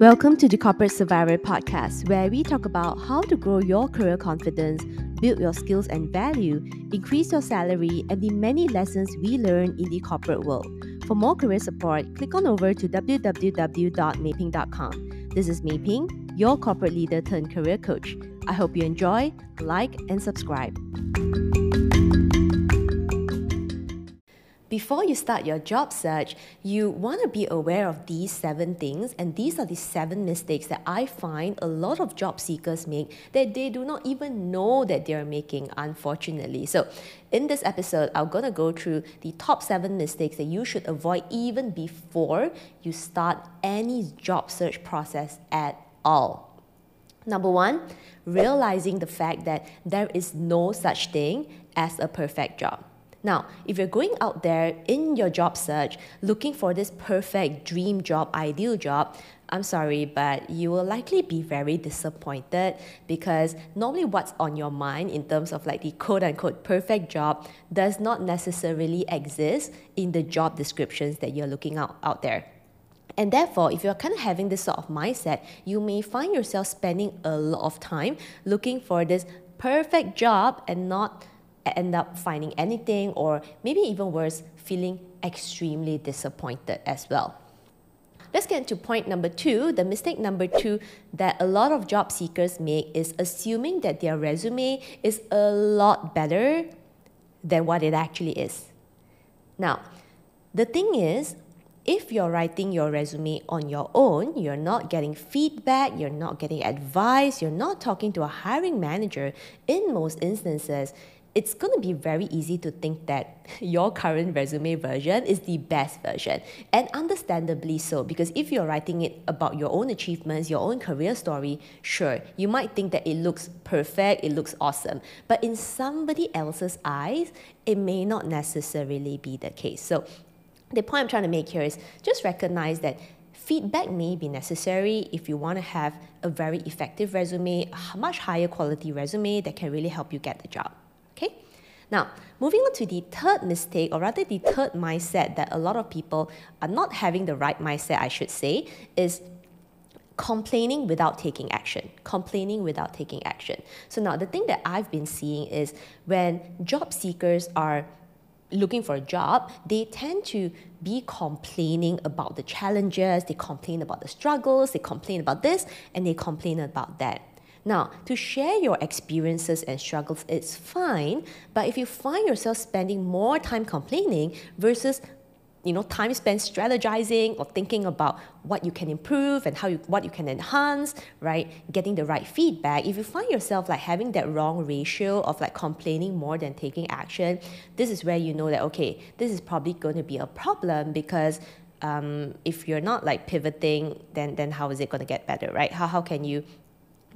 Welcome to the Corporate Survivor podcast, where we talk about how to grow your career confidence, build your skills and value, increase your salary, and the many lessons we learn in the corporate world. For more career support, click on over to www.maping.com. This is Mei Ping, your corporate leader turned career coach. I hope you enjoy, like, and subscribe. Before you start your job search, you want to be aware of these seven things, and these are the seven mistakes that I find a lot of job seekers make that they do not even know that they're making, unfortunately. So, in this episode, I'm going to go through the top seven mistakes that you should avoid even before you start any job search process at all. Number one, realizing the fact that there is no such thing as a perfect job. Now, if you're going out there in your job search looking for this perfect dream job, ideal job, I'm sorry, but you will likely be very disappointed because normally what's on your mind in terms of like the quote unquote perfect job does not necessarily exist in the job descriptions that you're looking out, out there. And therefore, if you're kind of having this sort of mindset, you may find yourself spending a lot of time looking for this perfect job and not end up finding anything, or maybe even worse, feeling extremely disappointed as well. Let's get into point number two. The mistake number two that a lot of job seekers make is assuming that their resume is a lot better than what it actually is. Now, the thing is, if you're writing your resume on your own, you're not getting feedback, you're not getting advice, you're not talking to a hiring manager, in most instances, it's going to be very easy to think that your current resume version is the best version. And understandably so, because if you're writing it about your own achievements, your own career story, sure, you might think that it looks perfect, it looks awesome. But in somebody else's eyes, it may not necessarily be the case. So the point I'm trying to make here is just recognize that feedback may be necessary if you want to have a very effective resume, a much higher quality resume that can really help you get the job. Now, moving on to the third mistake, or rather the third mindset that a lot of people are not having the right mindset, I should say, is complaining without taking action. Complaining without taking action. So now the thing that I've been seeing is when job seekers are looking for a job, they tend to be complaining about the challenges, they complain about the struggles, they complain about this, and they complain about that. Now, to share your experiences and struggles is fine, but if you find yourself spending more time complaining versus you know, time spent strategizing or thinking about what you can improve and how you, what you can enhance, right? Getting the right feedback. If you find yourself like having that wrong ratio of like complaining more than taking action, this is where you know that okay, this is probably going to be a problem because um, if you're not like pivoting, then then how is it going to get better, right? How how can you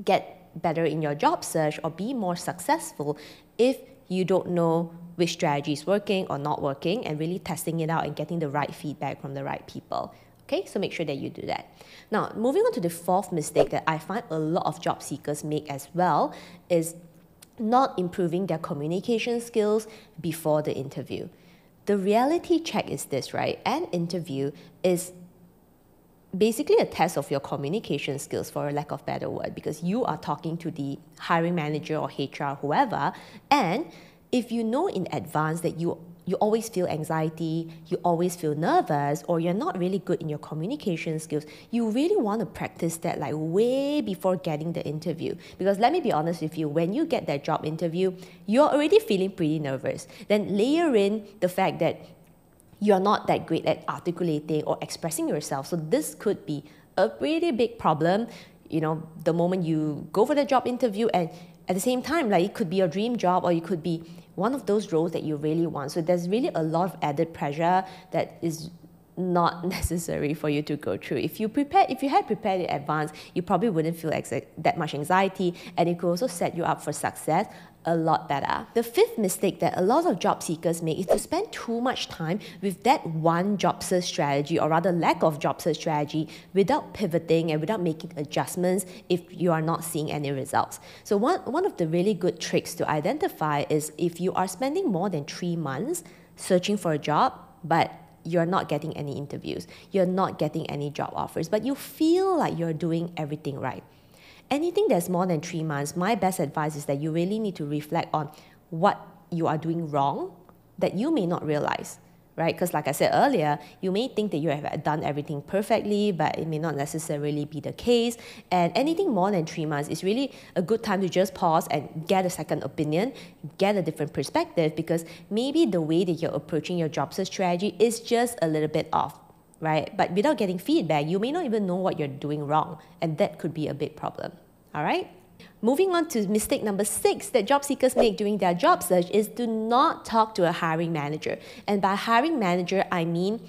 get better in your job search or be more successful if you don't know which strategy is working or not working and really testing it out and getting the right feedback from the right people. Okay, so make sure that you do that. Now, moving on to the fourth mistake that I find a lot of job seekers make as well is not improving their communication skills before the interview. The reality check is this, right? An interview is basically a test of your communication skills for a lack of better word because you are talking to the hiring manager or HR whoever and if you know in advance that you you always feel anxiety, you always feel nervous, or you're not really good in your communication skills, you really want to practice that like way before getting the interview. Because let me be honest with you, when you get that job interview, you're already feeling pretty nervous. Then layer in the fact that you're not that great at articulating or expressing yourself. So this could be a pretty big problem, you know, the moment you go for the job interview and at the same time, like it could be your dream job or it could be one of those roles that you really want. So there's really a lot of added pressure that is not necessary for you to go through. If you prepare, if you had prepared in advance, you probably wouldn't feel that much anxiety, and it could also set you up for success a lot better. The fifth mistake that a lot of job seekers make is to spend too much time with that one job search strategy, or rather lack of job search strategy, without pivoting and without making adjustments if you are not seeing any results. So one one of the really good tricks to identify is if you are spending more than three months searching for a job, but you're not getting any interviews, you're not getting any job offers, but you feel like you're doing everything right. Anything that's more than three months, my best advice is that you really need to reflect on what you are doing wrong that you may not realize right? Because, like I said earlier, you may think that you have done everything perfectly, but it may not necessarily be the case. And anything more than three months is really a good time to just pause and get a second opinion, get a different perspective, because maybe the way that you're approaching your job search strategy is just a little bit off. Right? But without getting feedback, you may not even know what you're doing wrong, and that could be a big problem. All right? Moving on to mistake number six that job seekers make during their job search is do not talk to a hiring manager. And by hiring manager, I mean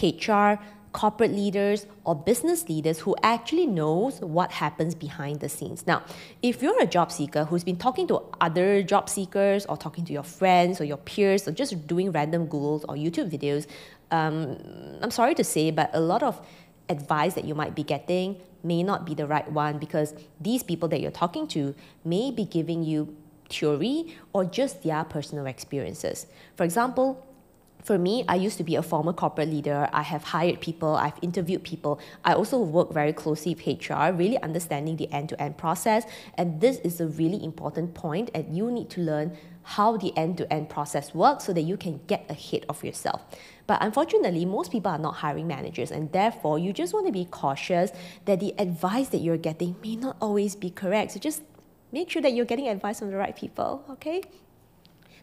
HR, corporate leaders or business leaders who actually knows what happens behind the scenes. Now, if you're a job seeker who's been talking to other job seekers or talking to your friends or your peers or just doing random Googles or YouTube videos, um, I'm sorry to say, but a lot of advice that you might be getting may not be the right one because these people that you're talking to may be giving you theory or just their personal experiences. For example, for me, I used to be a former corporate leader. I have hired people, I've interviewed people. I also work very closely with HR, really understanding the end to end process. And this is a really important point, and you need to learn how the end to end process works so that you can get ahead of yourself. But unfortunately, most people are not hiring managers, and therefore, you just want to be cautious that the advice that you're getting may not always be correct. So just make sure that you're getting advice from the right people, okay?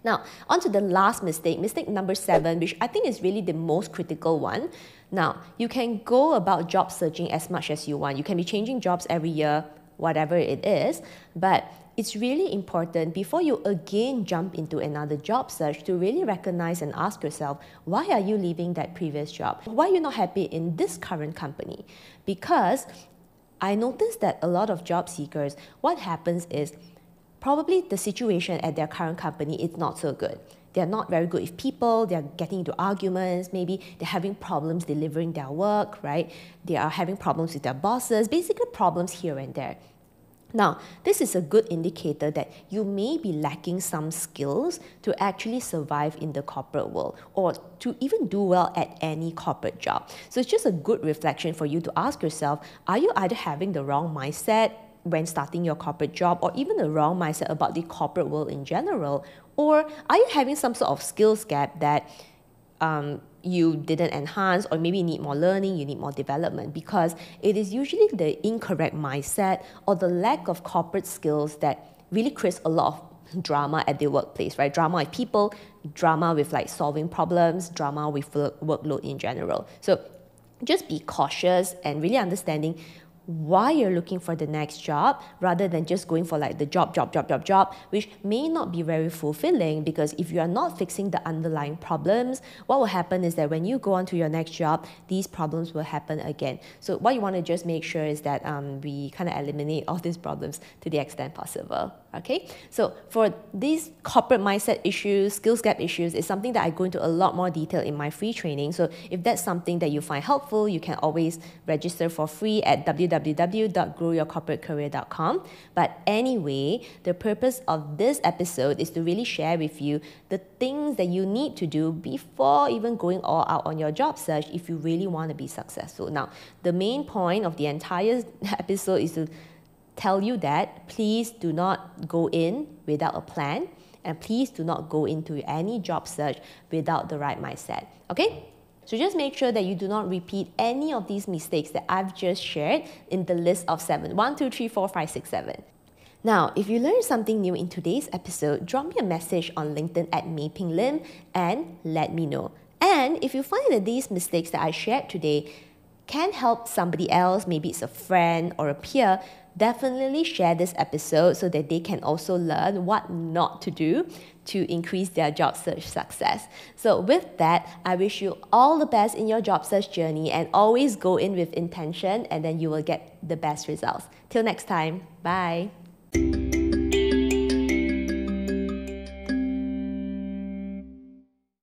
Now, on to the last mistake, mistake number seven, which I think is really the most critical one. Now, you can go about job searching as much as you want. You can be changing jobs every year, whatever it is, but it's really important before you again jump into another job search to really recognize and ask yourself why are you leaving that previous job? Why are you not happy in this current company? Because I noticed that a lot of job seekers, what happens is probably the situation at their current company is not so good. They're not very good with people, they're getting into arguments, maybe they're having problems delivering their work, right? They are having problems with their bosses, basically problems here and there. Now, this is a good indicator that you may be lacking some skills to actually survive in the corporate world or to even do well at any corporate job. So it's just a good reflection for you to ask yourself are you either having the wrong mindset? When starting your corporate job, or even the wrong mindset about the corporate world in general, or are you having some sort of skills gap that um, you didn't enhance or maybe you need more learning, you need more development because it is usually the incorrect mindset or the lack of corporate skills that really creates a lot of drama at the workplace, right? Drama with people, drama with like solving problems, drama with workload in general. So just be cautious and really understanding why you're looking for the next job rather than just going for like the job, job, job, job, job, which may not be very fulfilling because if you are not fixing the underlying problems, what will happen is that when you go on to your next job, these problems will happen again. So what you want to just make sure is that um, we kind of eliminate all these problems to the extent possible. Okay, so for these corporate mindset issues, skills gap issues, is something that I go into a lot more detail in my free training. So if that's something that you find helpful, you can always register for free at www.growyourcorporatecareer.com. But anyway, the purpose of this episode is to really share with you the things that you need to do before even going all out on your job search if you really want to be successful. Now, the main point of the entire episode is to tell you that please do not go in without a plan and please do not go into any job search without the right mindset. Okay? So just make sure that you do not repeat any of these mistakes that I've just shared in the list of seven. One, two, three, four, five, six, seven. Now, if you learned something new in today's episode, drop me a message on LinkedIn at Mei Ping Lim and let me know. And if you find that these mistakes that I shared today can help somebody else, maybe it's a friend or a peer, definitely share this episode so that they can also learn what not to do to increase their job search success. So, with that, I wish you all the best in your job search journey and always go in with intention, and then you will get the best results. Till next time, bye.